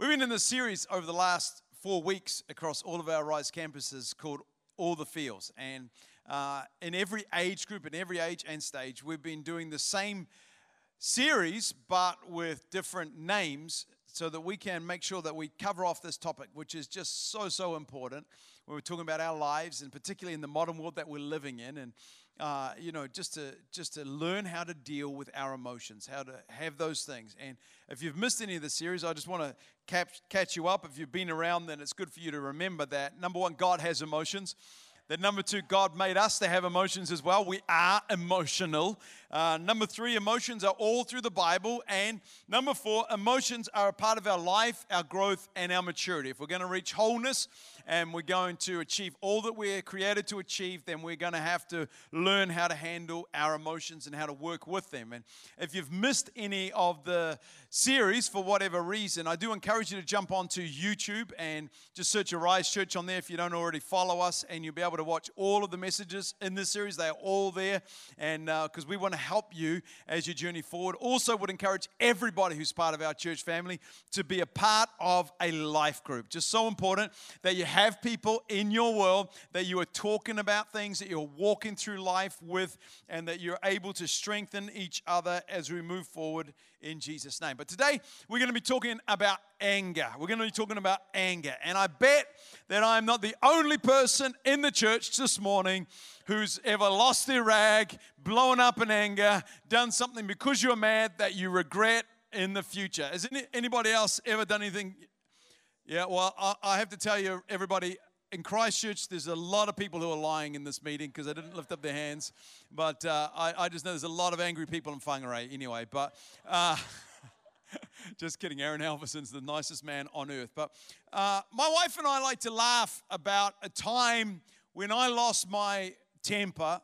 We've been in this series over the last four weeks across all of our Rise campuses called All the Feels. And uh, in every age group, in every age and stage, we've been doing the same series but with different names so that we can make sure that we cover off this topic, which is just so, so important when we're talking about our lives and particularly in the modern world that we're living in. And uh, you know, just to just to learn how to deal with our emotions, how to have those things. And if you've missed any of the series, I just want to catch, catch you up. If you've been around, then it's good for you to remember that. Number one, God has emotions. That number two, God made us to have emotions as well. We are emotional. Uh, number three, emotions are all through the Bible. And number four, emotions are a part of our life, our growth, and our maturity. If we're going to reach wholeness and we're going to achieve all that we're created to achieve, then we're going to have to learn how to handle our emotions and how to work with them. And if you've missed any of the series for whatever reason, I do encourage you to jump onto YouTube and just search Arise Church on there if you don't already follow us, and you'll be able to watch all of the messages in this series. They are all there, and because uh, we want to help you as you journey forward. Also, would encourage everybody who's part of our church family to be a part of a life group. Just so important that you have people in your world that you are talking about things that you're walking through life with, and that you're able to strengthen each other as we move forward in Jesus' name. But today, we're going to be talking about anger. We're going to be talking about anger. And I bet that I'm not the only person in the church this morning who's ever lost their rag, blown up in anger, done something because you're mad that you regret in the future. Has anybody else ever done anything? Yeah, well, I have to tell you, everybody, in Christchurch, there's a lot of people who are lying in this meeting because they didn't lift up their hands. But uh, I, I, just know there's a lot of angry people in Whangarei anyway. But uh, just kidding, Aaron Halverson's the nicest man on earth. But uh, my wife and I like to laugh about a time when I lost my temper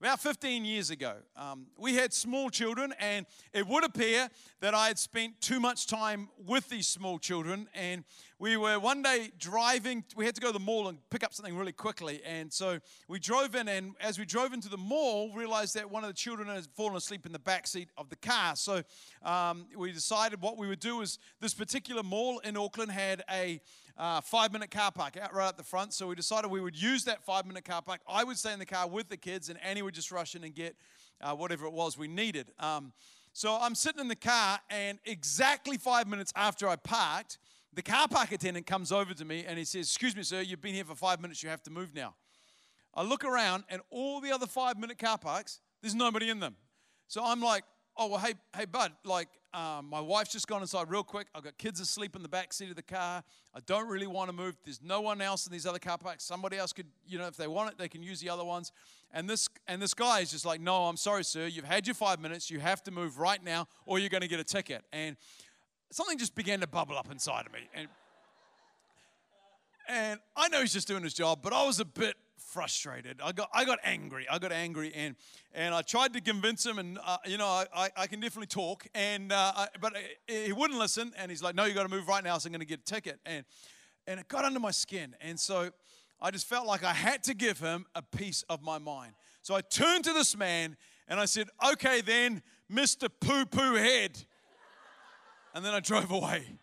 about 15 years ago. Um, we had small children, and it would appear that I had spent too much time with these small children. And we were one day driving, we had to go to the mall and pick up something really quickly. And so we drove in, and as we drove into the mall, realized that one of the children had fallen asleep in the back seat of the car. So um, we decided what we would do is this particular mall in Auckland had a uh, five minute car park out right at the front. So we decided we would use that five minute car park. I would stay in the car with the kids, and Annie would just rush in and get uh, whatever it was we needed. Um, so I'm sitting in the car, and exactly five minutes after I parked, the car park attendant comes over to me and he says, Excuse me, sir, you've been here for five minutes, you have to move now. I look around, and all the other five minute car parks, there's nobody in them. So I'm like, oh well hey hey bud like um, my wife's just gone inside real quick. I've got kids asleep in the back seat of the car. I don't really want to move. There's no one else in these other car parks. Somebody else could you know if they want it they can use the other ones. And this and this guy is just like no i'm sorry sir. You've had your five minutes. You have to move right now or you're going to get a ticket. And something just began to bubble up inside of me. And and i know he's just doing his job but i was a bit frustrated. I got, I got angry. I got angry, and and I tried to convince him, and uh, you know, I, I can definitely talk, and uh, I, but he wouldn't listen, and he's like, "No, you got to move right now, so I'm going to get a ticket," and and it got under my skin, and so I just felt like I had to give him a piece of my mind. So I turned to this man and I said, "Okay, then, Mister Poo Poo Head," and then I drove away.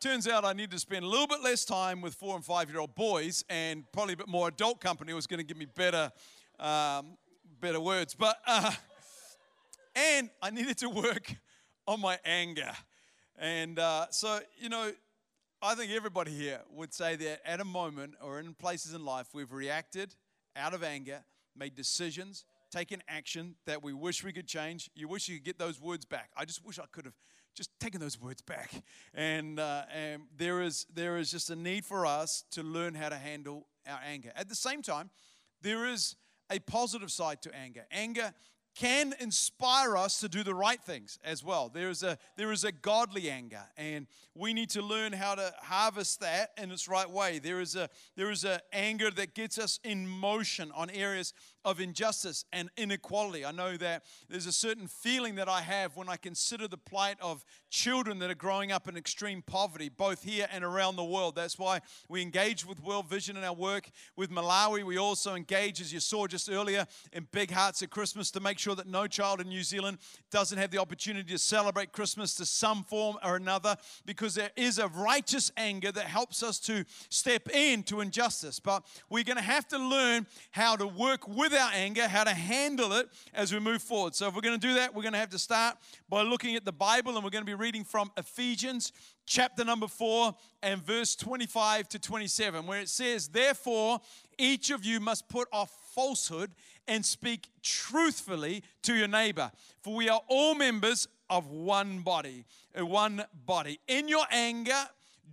Turns out I need to spend a little bit less time with four and five year old boys, and probably a bit more adult company was going to give me better, um, better words. But uh, and I needed to work on my anger, and uh, so you know, I think everybody here would say that at a moment or in places in life we've reacted out of anger, made decisions, taken action that we wish we could change. You wish you could get those words back. I just wish I could have just taken those words back. And, uh, and there, is, there is just a need for us to learn how to handle our anger. At the same time, there is a positive side to anger. Anger can inspire us to do the right things as well. There is a there is a godly anger, and we need to learn how to harvest that in its right way. There is a there is a anger that gets us in motion on areas of injustice and inequality. I know that there's a certain feeling that I have when I consider the plight of children that are growing up in extreme poverty, both here and around the world. That's why we engage with World Vision in our work with Malawi. We also engage, as you saw just earlier, in Big Hearts at Christmas to make sure that no child in New Zealand doesn't have the opportunity to celebrate Christmas to some form or another because there is a righteous anger that helps us to step in to injustice. But we're going to have to learn how to work with our anger, how to handle it as we move forward. So, if we're going to do that, we're going to have to start by looking at the Bible and we're going to be reading from Ephesians chapter number 4 and verse 25 to 27, where it says, Therefore, each of you must put off falsehood and speak truthfully to your neighbor, for we are all members of one body. Uh, one body. In your anger,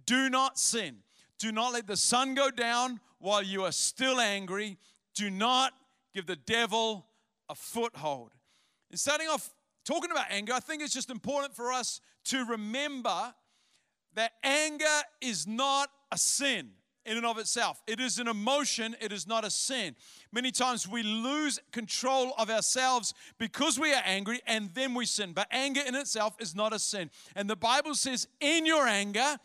do not sin. Do not let the sun go down while you are still angry. Do not give the devil a foothold. And starting off talking about anger, I think it's just important for us to remember that anger is not a sin in and of itself. It is an emotion, it is not a sin. Many times we lose control of ourselves because we are angry and then we sin. But anger in itself is not a sin. And the Bible says, in your anger,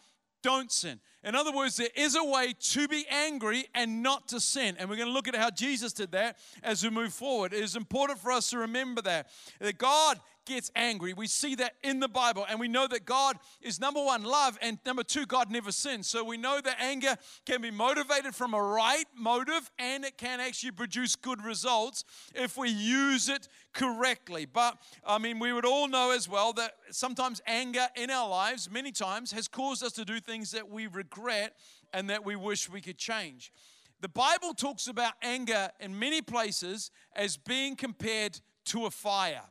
don't sin. In other words, there is a way to be angry and not to sin. And we're going to look at how Jesus did that as we move forward. It is important for us to remember that. That God gets angry. We see that in the Bible, and we know that God is number one, love, and number two, God never sins. So we know that anger can be motivated from a right motive, and it can actually produce good results if we use it correctly. But I mean, we would all know as well that sometimes anger in our lives, many times, has caused us to do things that we regret and that we wish we could change. The Bible talks about anger in many places as being compared to a fire.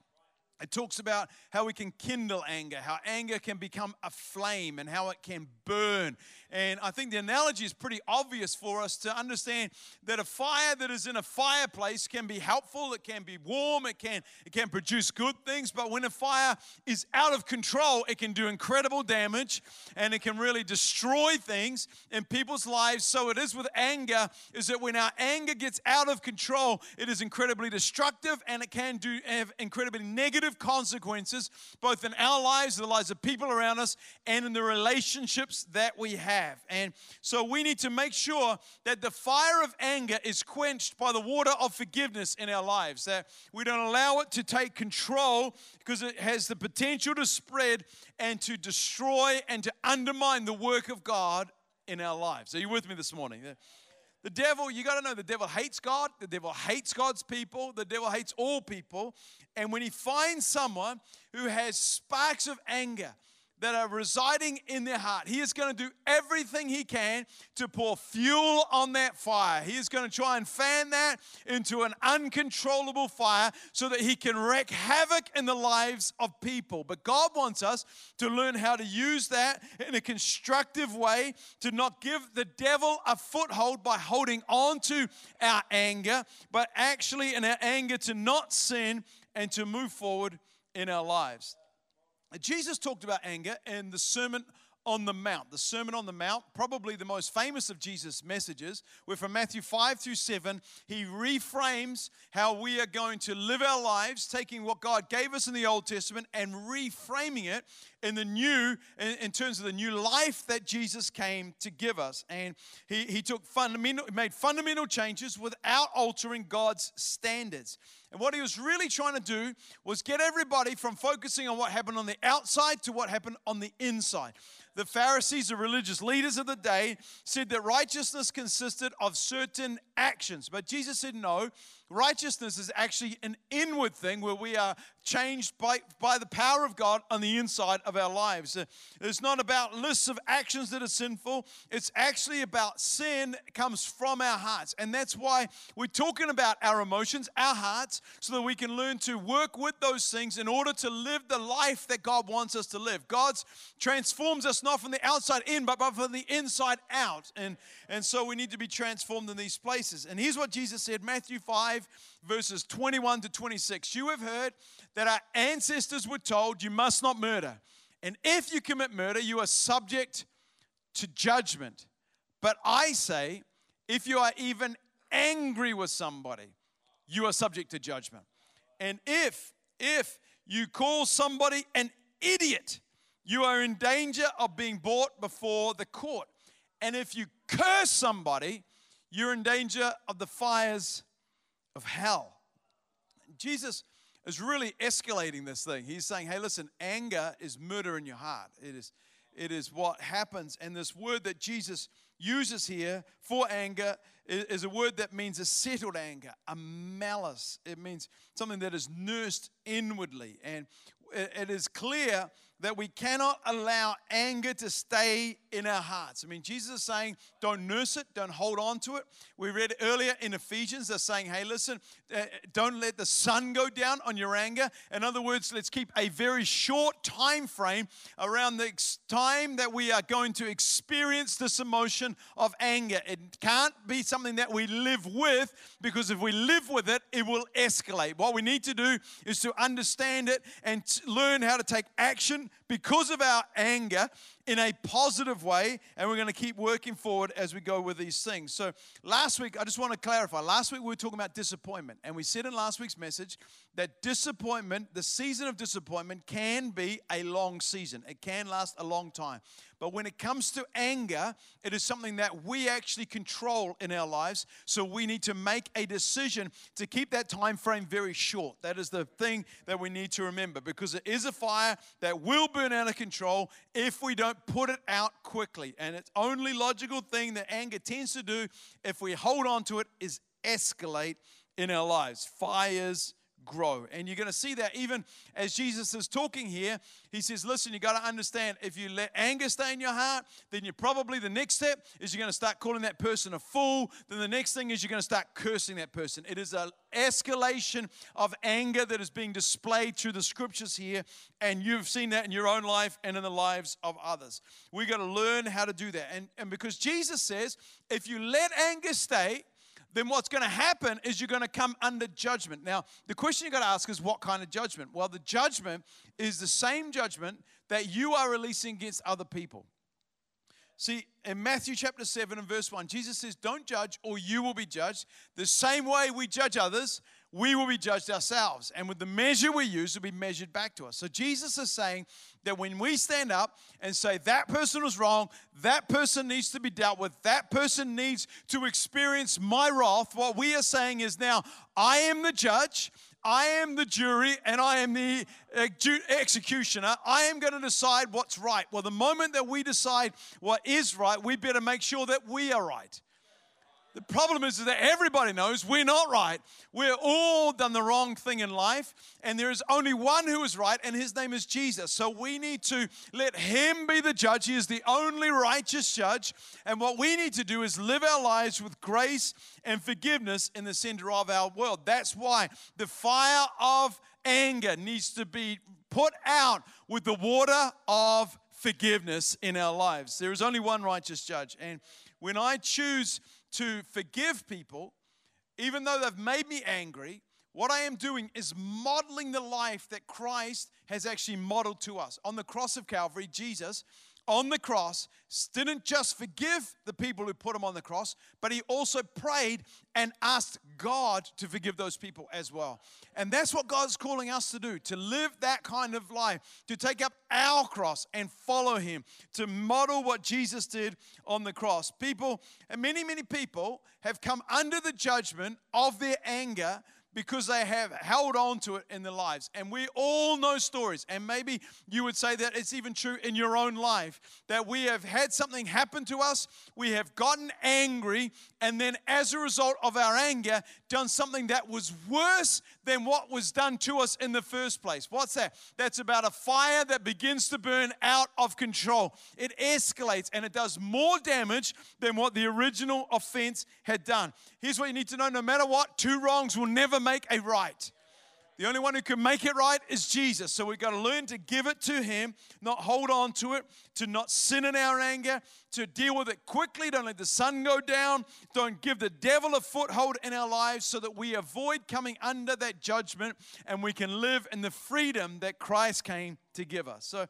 It talks about how we can kindle anger, how anger can become a flame, and how it can burn. And I think the analogy is pretty obvious for us to understand that a fire that is in a fireplace can be helpful, it can be warm, it can, it can produce good things. But when a fire is out of control, it can do incredible damage and it can really destroy things in people's lives. So it is with anger, is that when our anger gets out of control, it is incredibly destructive and it can do have incredibly negative consequences, both in our lives, the lives of people around us, and in the relationships that we have have. And so we need to make sure that the fire of anger is quenched by the water of forgiveness in our lives, that we don't allow it to take control because it has the potential to spread and to destroy and to undermine the work of God in our lives. Are you with me this morning? The devil, you got to know the devil hates God. The devil hates God's people. The devil hates all people. And when he finds someone who has sparks of anger, that are residing in their heart. He is going to do everything he can to pour fuel on that fire. He is going to try and fan that into an uncontrollable fire so that he can wreak havoc in the lives of people. But God wants us to learn how to use that in a constructive way to not give the devil a foothold by holding on to our anger, but actually in our anger to not sin and to move forward in our lives. Jesus talked about anger in the Sermon on the Mount. The Sermon on the Mount, probably the most famous of Jesus' messages, where from Matthew 5 through 7, he reframes how we are going to live our lives, taking what God gave us in the Old Testament and reframing it in the new, in, in terms of the new life that Jesus came to give us. And he, he took fundamental, made fundamental changes without altering God's standards. And what he was really trying to do was get everybody from focusing on what happened on the outside to what happened on the inside. The Pharisees, the religious leaders of the day, said that righteousness consisted of certain actions. But Jesus said, no, righteousness is actually an inward thing where we are changed by, by the power of God on the inside of our lives. Uh, it's not about lists of actions that are sinful, it's actually about sin comes from our hearts. And that's why we're talking about our emotions, our hearts, so that we can learn to work with those things in order to live the life that God wants us to live. God's transforms us not from the outside in, but from the inside out. And, and so we need to be transformed in these places. And here's what Jesus said Matthew 5, verses 21 to 26. You have heard that our ancestors were told, You must not murder. And if you commit murder, you are subject to judgment. But I say, if you are even angry with somebody, you are subject to judgment. And if, if you call somebody an idiot, you are in danger of being brought before the court. And if you curse somebody, you're in danger of the fires of hell. Jesus is really escalating this thing. He's saying, hey, listen, anger is murder in your heart. It is, it is what happens. And this word that Jesus uses here for anger is a word that means a settled anger, a malice. It means something that is nursed inwardly. And it is clear that we cannot allow anger to stay in our hearts. I mean, Jesus is saying, don't nurse it, don't hold on to it. We read earlier in Ephesians, they're saying, hey, listen, uh, don't let the sun go down on your anger. In other words, let's keep a very short time frame around the time that we are going to experience this emotion of anger. It can't be something that we live with because if we live with it, it will escalate. What we need to do is to understand it and learn how to take action because of our anger in a positive way, and we're going to keep working forward as we go with these things. So, last week, I just want to clarify. Last week, we were talking about disappointment, and we said in last week's message that disappointment, the season of disappointment, can be a long season. It can last a long time. But when it comes to anger, it is something that we actually control in our lives. So we need to make a decision to keep that time frame very short. That is the thing that we need to remember because it is a fire that will burn out of control if we don't put it out quickly. And it's only logical thing that anger tends to do if we hold on to it is escalate in our lives. Fires grow. And you're going to see that even as Jesus is talking here, he says, Listen, you got to understand if you let anger stay in your heart, then you're probably the next step is you're going to start calling that person a fool. Then the next thing is you're going to start cursing that person. It is an escalation of anger that is being displayed through the scriptures here. And you've seen that in your own life and in the lives of others. We've got to learn how to do that. And, and because Jesus says, if you let anger stay, then what's going to happen is you're going to come under judgment. Now, the question you've got to ask is what kind of judgment? Well, the judgment is the same judgment that you are releasing against other people. See, in Matthew chapter 7 and verse 1, Jesus says, Don't judge or you will be judged. The same way we judge others, we will be judged ourselves. And with the measure we use, will be measured back to us. So Jesus is saying that when we stand up and say, that person was wrong, that person needs to be dealt with, that person needs to experience my wrath, what we are saying is now, I am the judge. I am the jury and I am the executioner. I am going to decide what's right. Well, the moment that we decide what is right, we better make sure that we are right. The problem is that everybody knows we're not right. We're all done the wrong thing in life, and there is only one who is right, and his name is Jesus. So we need to let him be the judge. He is the only righteous judge. And what we need to do is live our lives with grace and forgiveness in the center of our world. That's why the fire of anger needs to be put out with the water of forgiveness in our lives. There is only one righteous judge. And when I choose, to forgive people, even though they've made me angry, what I am doing is modeling the life that Christ has actually modeled to us. On the cross of Calvary, Jesus on the cross didn't just forgive the people who put him on the cross, but he also prayed and asked God to forgive those people as well. And that's what God's calling us to do to live that kind of life, to take up our cross and follow him, to model what Jesus did on the cross. People, and many, many people have come under the judgment of their anger because they have held on to it in their lives. And we all know stories, and maybe you would say that it's even true in your own life that we have had something happen to us, we have gotten angry, and then as a result of our anger, done something that was worse than what was done to us in the first place. What's that? That's about a fire that begins to burn out of control. It escalates and it does more damage than what the original offense had done. Here's what you need to know no matter what, two wrongs will never make a right. The only one who can make it right is Jesus. So we've got to learn to give it to Him, not hold on to it, to not sin in our anger, to deal with it quickly. Don't let the sun go down. Don't give the devil a foothold in our lives so that we avoid coming under that judgment and we can live in the freedom that Christ came to give us. So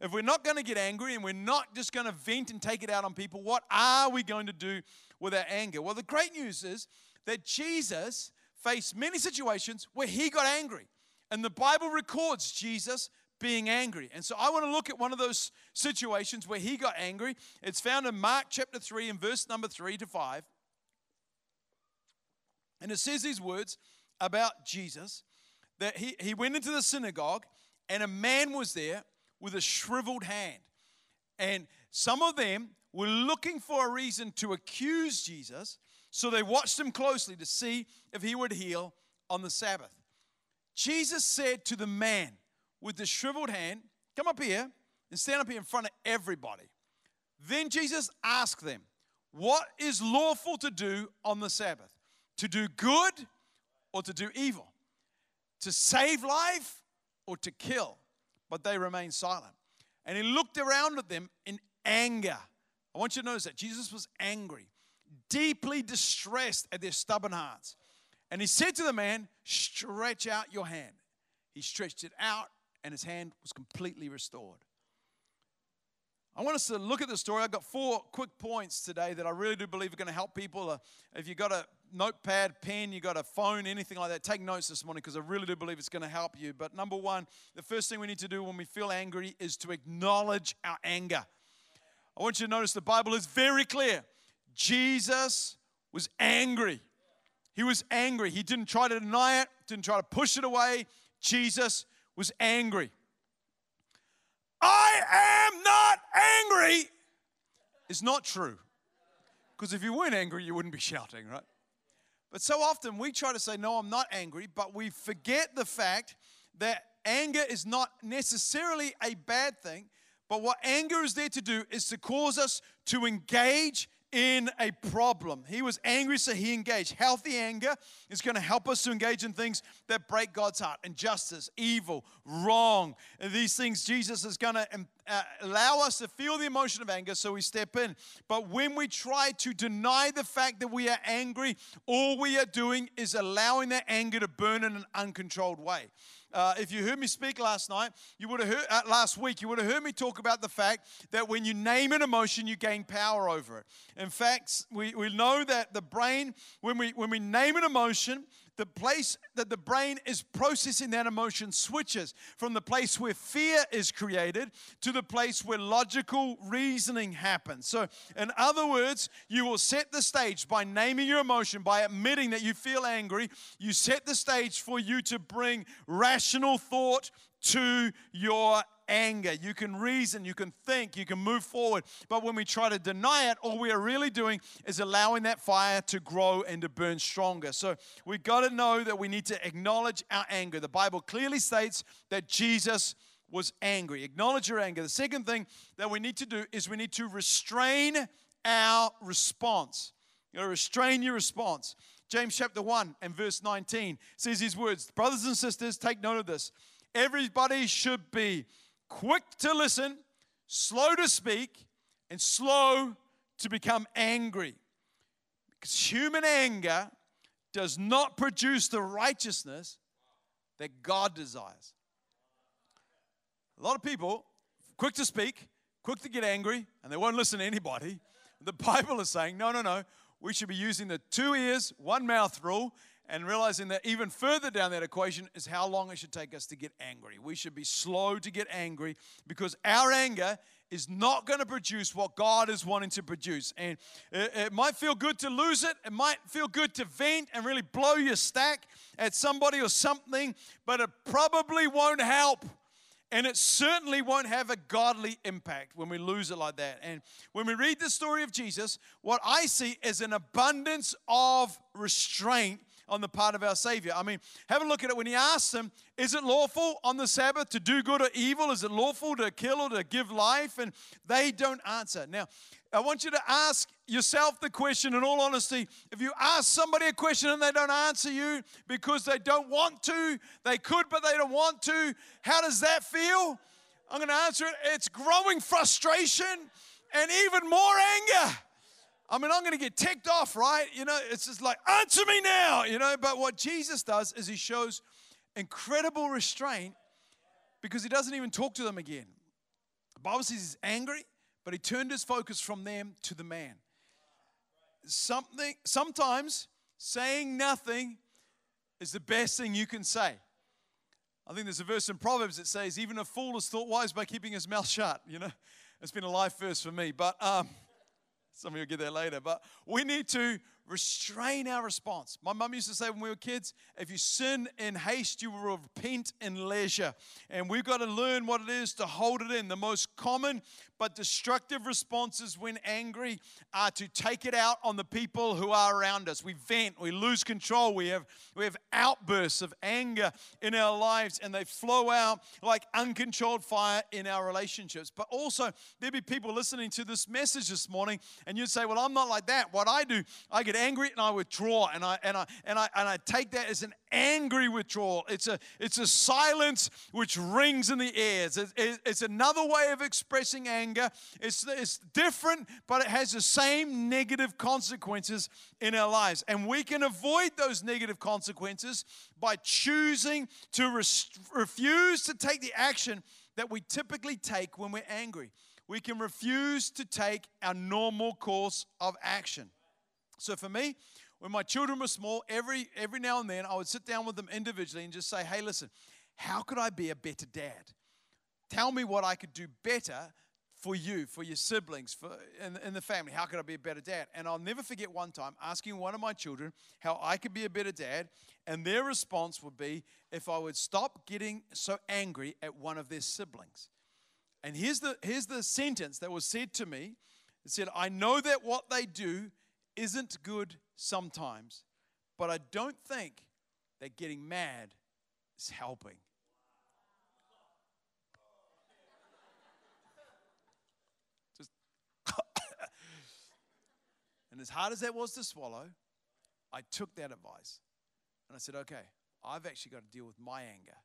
if we're not going to get angry and we're not just going to vent and take it out on people, what are we going to do with our anger? Well, the great news is that Jesus faced many situations where he got angry. And the Bible records Jesus being angry. And so I want to look at one of those situations where he got angry. It's found in Mark chapter 3 and verse number 3 to 5. And it says these words about Jesus that he, he went into the synagogue and a man was there with a shriveled hand. And some of them were looking for a reason to accuse Jesus, so they watched him closely to see if he would heal on the Sabbath. Jesus said to the man with the shriveled hand, Come up here and stand up here in front of everybody. Then Jesus asked them, What is lawful to do on the Sabbath? To do good or to do evil? To save life or to kill? But they remained silent. And he looked around at them in anger. I want you to notice that Jesus was angry, deeply distressed at their stubborn hearts. And he said to the man, Stretch out your hand. He stretched it out, and his hand was completely restored. I want us to look at the story. I've got four quick points today that I really do believe are going to help people. Uh, if you've got a notepad, pen, you've got a phone, anything like that, take notes this morning because I really do believe it's going to help you. But number one, the first thing we need to do when we feel angry is to acknowledge our anger. I want you to notice the Bible is very clear. Jesus was angry. He was angry. He didn't try to deny it, didn't try to push it away. Jesus was angry. I am not angry is not true. Because if you weren't angry, you wouldn't be shouting, right? But so often we try to say, No, I'm not angry, but we forget the fact that anger is not necessarily a bad thing, but what anger is there to do is to cause us to engage in a problem. He was angry, so he engaged. Healthy anger is going to help us to engage in things that break God's heart injustice, evil, wrong. And these things, Jesus is going to uh, allow us to feel the emotion of anger, so we step in. But when we try to deny the fact that we are angry, all we are doing is allowing that anger to burn in an uncontrolled way. Uh, if you heard me speak last night, you would have heard uh, last week. You would have heard me talk about the fact that when you name an emotion, you gain power over it. In fact, we, we know that the brain, when we when we name an emotion, the place that the brain is processing that emotion switches from the place where fear is created to the place where logical reasoning happens. So, in other words, you will set the stage by naming your emotion, by admitting that you feel angry. You set the stage for you to bring rational thought to your anger. You can reason, you can think, you can move forward. But when we try to deny it, all we are really doing is allowing that fire to grow and to burn stronger. So we've got to know that we need to acknowledge our anger. The Bible clearly states that Jesus was angry. Acknowledge your anger. The second thing that we need to do is we need to restrain our response. You know, restrain your response. James chapter 1 and verse 19 says these words Brothers and sisters, take note of this. Everybody should be quick to listen, slow to speak, and slow to become angry. Because human anger does not produce the righteousness that God desires. A lot of people, quick to speak, quick to get angry, and they won't listen to anybody. The Bible is saying, no, no, no, we should be using the two ears, one mouth rule and realizing that even further down that equation is how long it should take us to get angry. We should be slow to get angry because our anger is not going to produce what God is wanting to produce. And it, it, might feel good to lose it, it might feel good to vent and really blow your stack at somebody or something, but it probably won't help. And it certainly won't have a godly impact when we lose it like that. And when we read the story of Jesus, what I see is an abundance of restraint on the part of our Savior. I mean, have a look at it when he asks them, Is it lawful on the Sabbath to do good or evil? Is it lawful to kill or to give life? And they don't answer. Now, I want you to ask yourself the question in all honesty. If you ask somebody a question and they don't answer you because they don't want to, they could, but they don't want to, how does that feel? I'm going to answer it. It's growing frustration and even more anger. I mean, I'm going to get ticked off, right? You know, it's just like, answer me now, you know. But what Jesus does is he shows incredible restraint because he doesn't even talk to them again. The Bible says he's angry, but he turned his focus from them to the man. Something, sometimes saying nothing is the best thing you can say. I think there's a verse in Proverbs that says, even a fool is thought wise by keeping his mouth shut. You know, it's been a life verse for me. But um, some of you will get there later. But we need to restrain our response. My mum used to say when we were kids, if you sin in haste, you will repent in leisure. And we've got to learn what it is to hold it in. The most common but destructive responses when angry are to take it out on the people who are around us. We vent, we lose control, we have, we have outbursts of anger in our lives, and they flow out like uncontrolled fire in our relationships. But also, there'll be people listening to this message this morning, and you'd say, Well, I'm not like that. What I do, I get angry and I withdraw, and I and I and I and I take that as an angry withdrawal. It's a it's a silence which rings in the air. It's, it's another way of expressing anger. It's, it's different, but it has the same negative consequences in our lives. And we can avoid those negative consequences by choosing to refuse to take the action that we typically take when we're angry. We can refuse to take our normal course of action. So for me, when my children were small, every every now and then I would sit down with them individually and just say, "Hey, listen, how could I be a better dad? Tell me what I could do better for you, for your siblings, for in, in the family. How could I be a better dad? And I'll never forget one time asking one of my children how I could be a better dad, and their response would be if I would stop getting so angry at one of their siblings. And here's the here's the sentence that was said to me. It said, "I know that what they do isn't good sometimes, but I don't think that getting mad is helping." And as hard as that was to swallow, I took that advice and I said, okay, I've actually got to deal with my anger.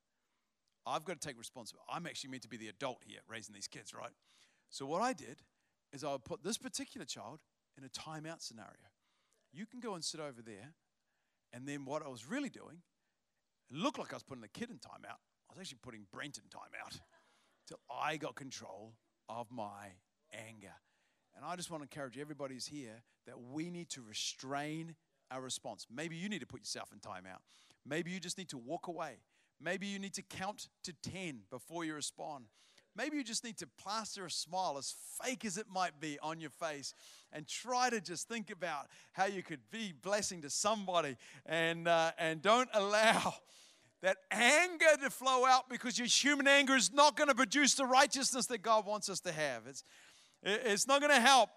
I've got to take responsibility. I'm actually meant to be the adult here raising these kids, right? So what I did is I would put this particular child in a timeout scenario. You can go and sit over there. And then what I was really doing, it looked like I was putting the kid in timeout. I was actually putting Brent in timeout till I got control of my anger. And I just want to encourage everybody who's here that we need to restrain our response. Maybe you need to put yourself in timeout. Maybe you just need to walk away. Maybe you need to count to 10 before you respond. Maybe you just need to plaster a smile, as fake as it might be, on your face and try to just think about how you could be blessing to somebody and, uh, and don't allow that anger to flow out because your human anger is not going to produce the righteousness that God wants us to have. It's, it's not going to help.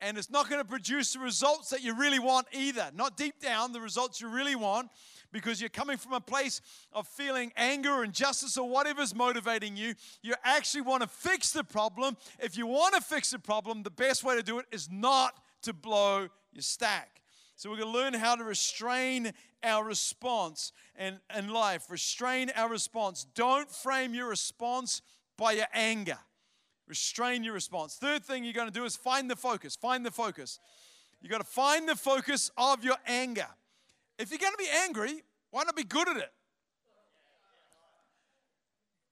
And it's not going to produce the results that you really want either. Not deep down, the results you really want, because you're coming from a place of feeling anger or injustice or whatever's motivating you. You actually want to fix the problem. If you want to fix the problem, the best way to do it is not to blow your stack. So we're going to learn how to restrain our response in, in life. Restrain our response. Don't frame your response by your anger. Restrain your response. Third thing you're going to do is find the focus. Find the focus. You got to find the focus of your anger. If you're going to be angry, why not be good at it?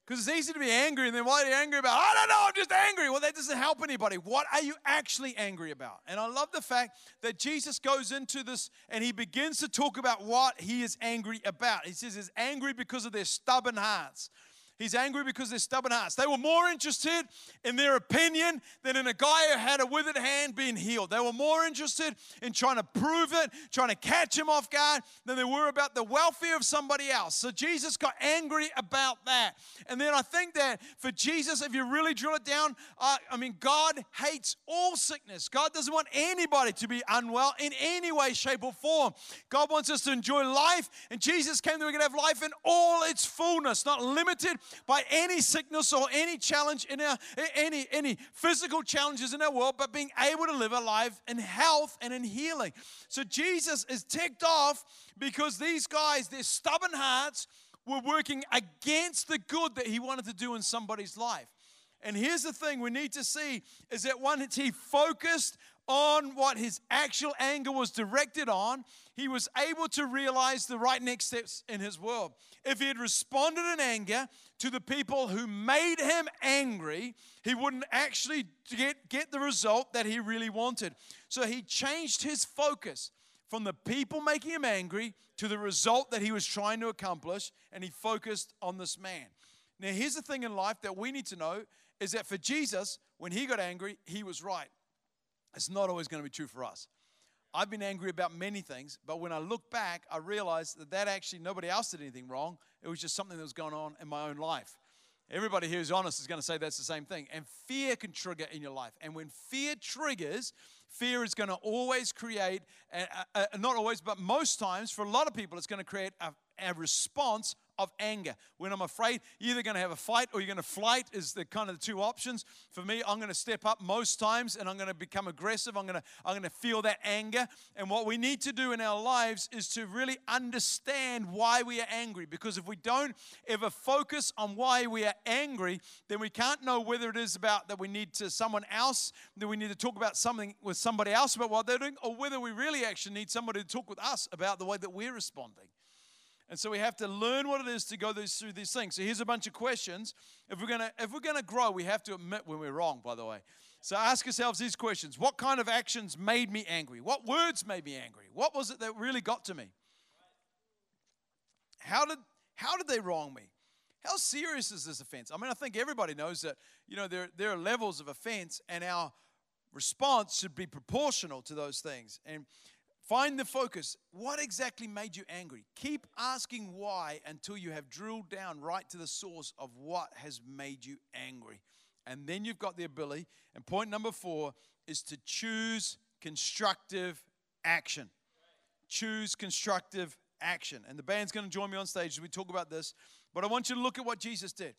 Because it's easy to be angry, and then why are you angry about? I don't know, I'm just angry. Well, that doesn't help anybody. What are you actually angry about? And I love the fact that Jesus goes into this and he begins to talk about what he is angry about. He says he's angry because of their stubborn hearts. He's angry because they're stubborn hearts. They were more interested in their opinion than in a guy who had a withered hand being healed. They were more interested in trying to prove it, trying to catch him off guard, than they were about the welfare of somebody else. So Jesus got angry about that. And then I think that for Jesus, if you really drill it down, uh, I mean, God hates all sickness. God doesn't want anybody to be unwell in any way, shape, or form. God wants us to enjoy life, and Jesus came that we could have life in all its fullness, not limited by any sickness or any challenge in our any any physical challenges in our world, but being able to live a life in health and in healing. So Jesus is ticked off because these guys, their stubborn hearts, were working against the good that he wanted to do in somebody's life. And here's the thing we need to see is that one, he focused on what his actual anger was directed on, he was able to realize the right next steps in his world. If he had responded in anger to the people who made him angry, he wouldn't actually get, get the result that he really wanted. So he changed his focus from the people making him angry to the result that he was trying to accomplish, and he focused on this man. Now, here's the thing in life that we need to know is that for Jesus, when he got angry, he was right. It's not always going to be true for us. I've been angry about many things, but when I look back, I realized that that actually nobody else did anything wrong. It was just something that was going on in my own life. Everybody who's honest is going to say that's the same thing. And fear can trigger in your life. And when fear triggers, fear is going to always create, a, a, a, not always, but most times, for a lot of people, it's going to create a response of anger. When I'm afraid, you're either going to have a fight or you're going to flight, is the kind of the two options. For me, I'm going to step up most times and I'm going to become aggressive. I'm going to, I'm going to feel that anger. And what we need to do in our lives is to really understand why we are angry. Because if we don't ever focus on why we are angry, then we can't know whether it is about that we need to someone else, that we need to talk about something with somebody else about what they're doing, or whether we really actually need somebody to talk with us about the way that we're responding. And so we have to learn what it is to go through these things. So here's a bunch of questions. If we're gonna if we're gonna grow, we have to admit when we're wrong, by the way. So ask yourselves these questions. What kind of actions made me angry? What words made me angry? What was it that really got to me? How did how did they wrong me? How serious is this offense? I mean, I think everybody knows that, you know, there, there are levels of offense, and our response should be proportional to those things. And Find the focus. What exactly made you angry? Keep asking why until you have drilled down right to the source of what has made you angry. And then you've got the ability. And point number four is to choose constructive action. Choose constructive action. And the band's going to join me on stage as we talk about this. But I want you to look at what Jesus did.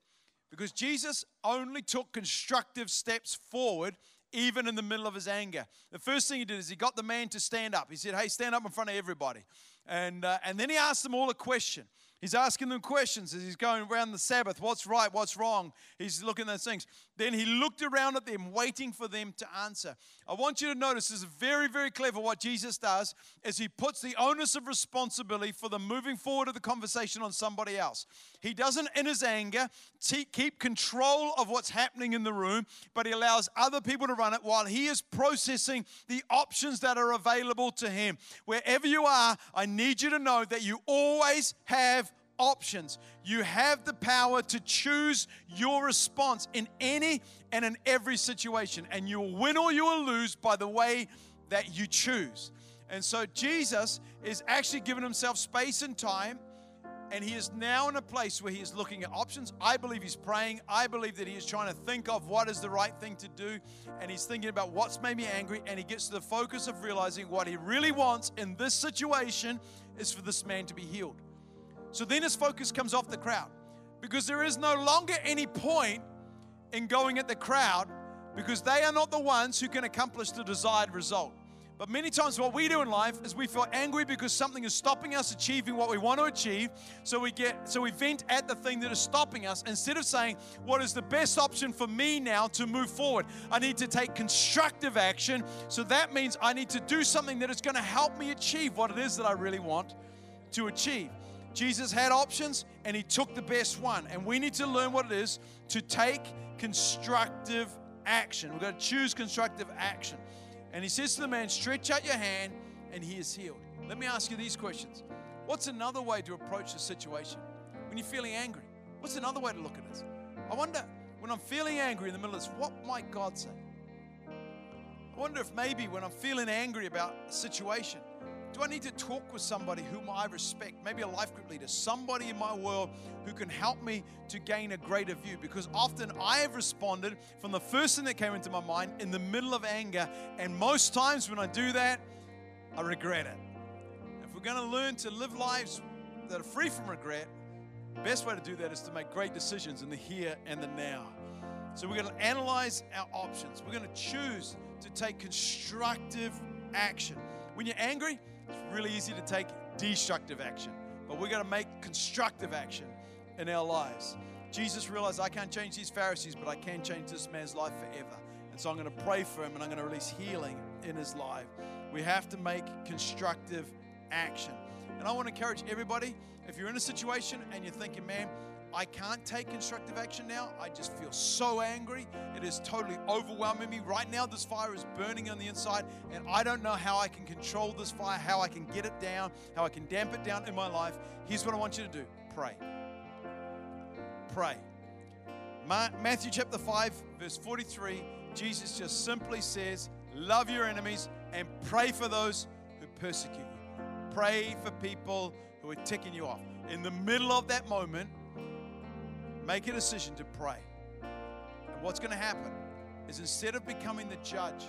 Because Jesus only took constructive steps forward even in the middle of his anger. The first thing he did is he got the man to stand up. He said, Hey, stand up in front of everybody. And, uh, and then he asked them all a question. He's asking them questions as he's going around the Sabbath. What's right? What's wrong? He's looking at those things. Then he looked around at them, waiting for them to answer. I want you to notice this is very, very clever what Jesus does is he puts the onus of responsibility for the moving forward of the conversation on somebody else. He doesn't, in his anger, keep control of what's happening in the room, but he allows other people to run it while he is processing the options that are available to him. Wherever you are, I need you to know that you always have options. You have the power to choose your response in any and in every situation, and you will win or you will lose by the way that you choose. And so Jesus is actually giving himself space and time. And he is now in a place where he is looking at options. I believe he's praying. I believe that he is trying to think of what is the right thing to do. And he's thinking about what's made me angry. And he gets to the focus of realizing what he really wants in this situation is for this man to be healed. So then his focus comes off the crowd because there is no longer any point in going at the crowd because they are not the ones who can accomplish the desired result. But many times, what we do in life is we feel angry because something is stopping us achieving what we want to achieve. So we get, so we vent at the thing that is stopping us instead of saying, "What is the best option for me now to move forward? I need to take constructive action. So that means I need to do something that is going to help me achieve what it is that I really want to achieve." Jesus had options and he took the best one. And we need to learn what it is to take constructive action. We've got to choose constructive action. And he says to the man, Stretch out your hand, and he is healed. Let me ask you these questions What's another way to approach the situation? When you're feeling angry, what's another way to look at this? I wonder, when I'm feeling angry in the middle of this, what might God say? I wonder if maybe when I'm feeling angry about a situation, do I need to talk with somebody whom I respect, maybe a life group leader, somebody in my world who can help me to gain a greater view? Because often I have responded from the first thing that came into my mind in the middle of anger, and most times when I do that, I regret it. If we're going to learn to live lives that are free from regret, the best way to do that is to make great decisions in the here and the now. So we're going to analyze our options. We're going to choose to take constructive action. When you're angry, it's really easy to take destructive action, but we're going to make constructive action in our lives. Jesus realized I can't change these Pharisees, but I can change this man's life forever. And so I'm going to pray for him and I'm going to release healing in his life. We have to make constructive action. And I want to encourage everybody if you're in a situation and you're thinking, man, I can't take constructive action now. I just feel so angry. It is totally overwhelming me. Right now, this fire is burning on the inside, and I don't know how I can control this fire, how I can get it down, how I can damp it down in my life. Here's what I want you to do pray. Pray. Matthew chapter 5, verse 43, Jesus just simply says, Love your enemies and pray for those who persecute you. Pray for people who are ticking you off. In the middle of that moment, make a decision to pray. And what's going to happen is instead of becoming the judge,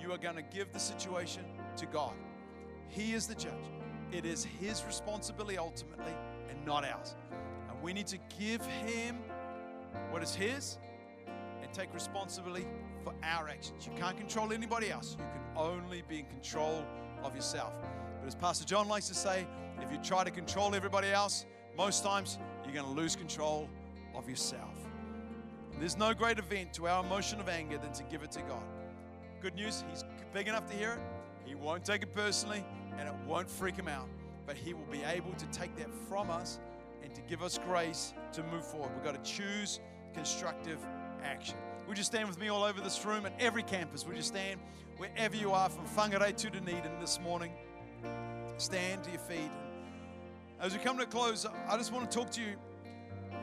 you are going to give the situation to God. He is the judge. It is His responsibility ultimately and not ours. And we need to give Him what is His and take responsibility for our actions. You can't control anybody else, you can only be in control of yourself. But as Pastor John likes to say, if you try to control everybody else, most times you're going to lose control of yourself. There's no great event to our emotion of anger than to give it to God. Good news, He's big enough to hear it. He won't take it personally and it won't freak Him out. But He will be able to take that from us and to give us grace to move forward. We've got to choose constructive action. Would you stand with me all over this room at every campus? Would you stand wherever you are from Whangarei to Dunedin this morning? Stand to your feet. As we come to a close, I just want to talk to you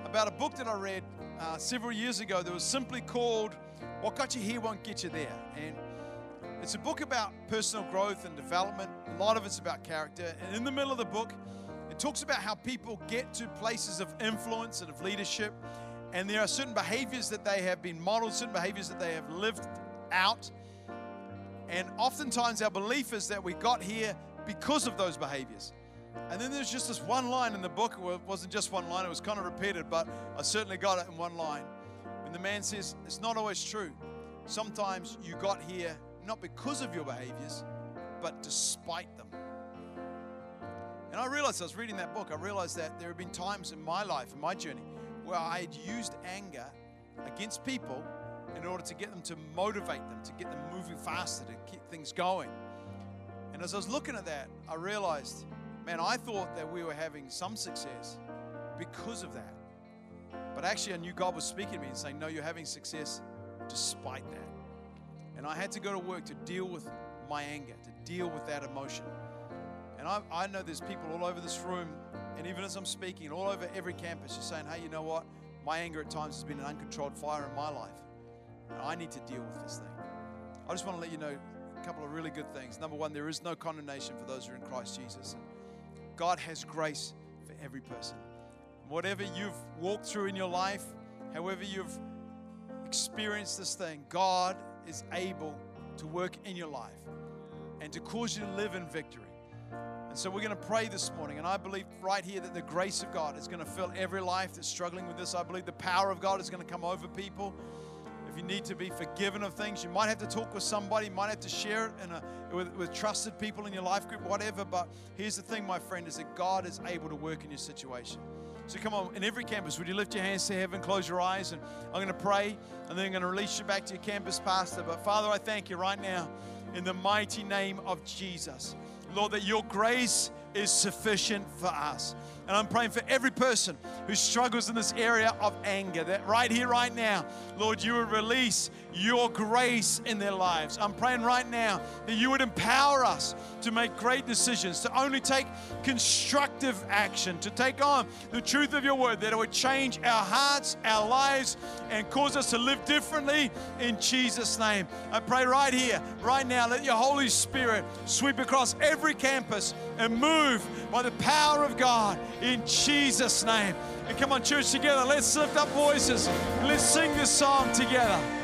about a book that I read uh, several years ago that was simply called What Got You Here Won't Get You There. And it's a book about personal growth and development. A lot of it's about character. And in the middle of the book, it talks about how people get to places of influence and of leadership. And there are certain behaviors that they have been modeled, certain behaviors that they have lived out. And oftentimes our belief is that we got here because of those behaviors. And then there's just this one line in the book. It wasn't just one line, it was kind of repeated, but I certainly got it in one line. And the man says, It's not always true. Sometimes you got here not because of your behaviors, but despite them. And I realized, I was reading that book, I realized that there have been times in my life, in my journey, where I had used anger against people in order to get them to motivate them, to get them moving faster, to keep things going. And as I was looking at that, I realized man, I thought that we were having some success because of that. But actually, I knew God was speaking to me and saying, No, you're having success despite that. And I had to go to work to deal with my anger, to deal with that emotion. And I, I know there's people all over this room, and even as I'm speaking, all over every campus, you're saying, Hey, you know what? My anger at times has been an uncontrolled fire in my life. And I need to deal with this thing. I just want to let you know a couple of really good things. Number one, there is no condemnation for those who are in Christ Jesus. God has grace for every person. Whatever you've walked through in your life, however you've experienced this thing, God is able to work in your life and to cause you to live in victory. And so we're going to pray this morning. And I believe right here that the grace of God is going to fill every life that's struggling with this. I believe the power of God is going to come over people you need to be forgiven of things, you might have to talk with somebody, you might have to share it in a, with, with trusted people in your life group, whatever. But here's the thing, my friend, is that God is able to work in your situation. So come on, in every campus, would you lift your hands to heaven, close your eyes, and I'm going to pray, and then I'm going to release you back to your campus pastor. But Father, I thank you right now in the mighty name of Jesus. Lord, that your grace is sufficient for us. And I'm praying for every person who struggles in this area of anger, that right here, right now, Lord, you would release your grace in their lives. I'm praying right now that you would empower us to make great decisions, to only take constructive action, to take on the truth of your word, that it would change our hearts, our lives, and cause us to live differently in Jesus' name. I pray right here, right now, let your Holy Spirit sweep across every campus and move by the power of God in Jesus' name. And come on, church, together, let's lift up voices. Let's sing this song together.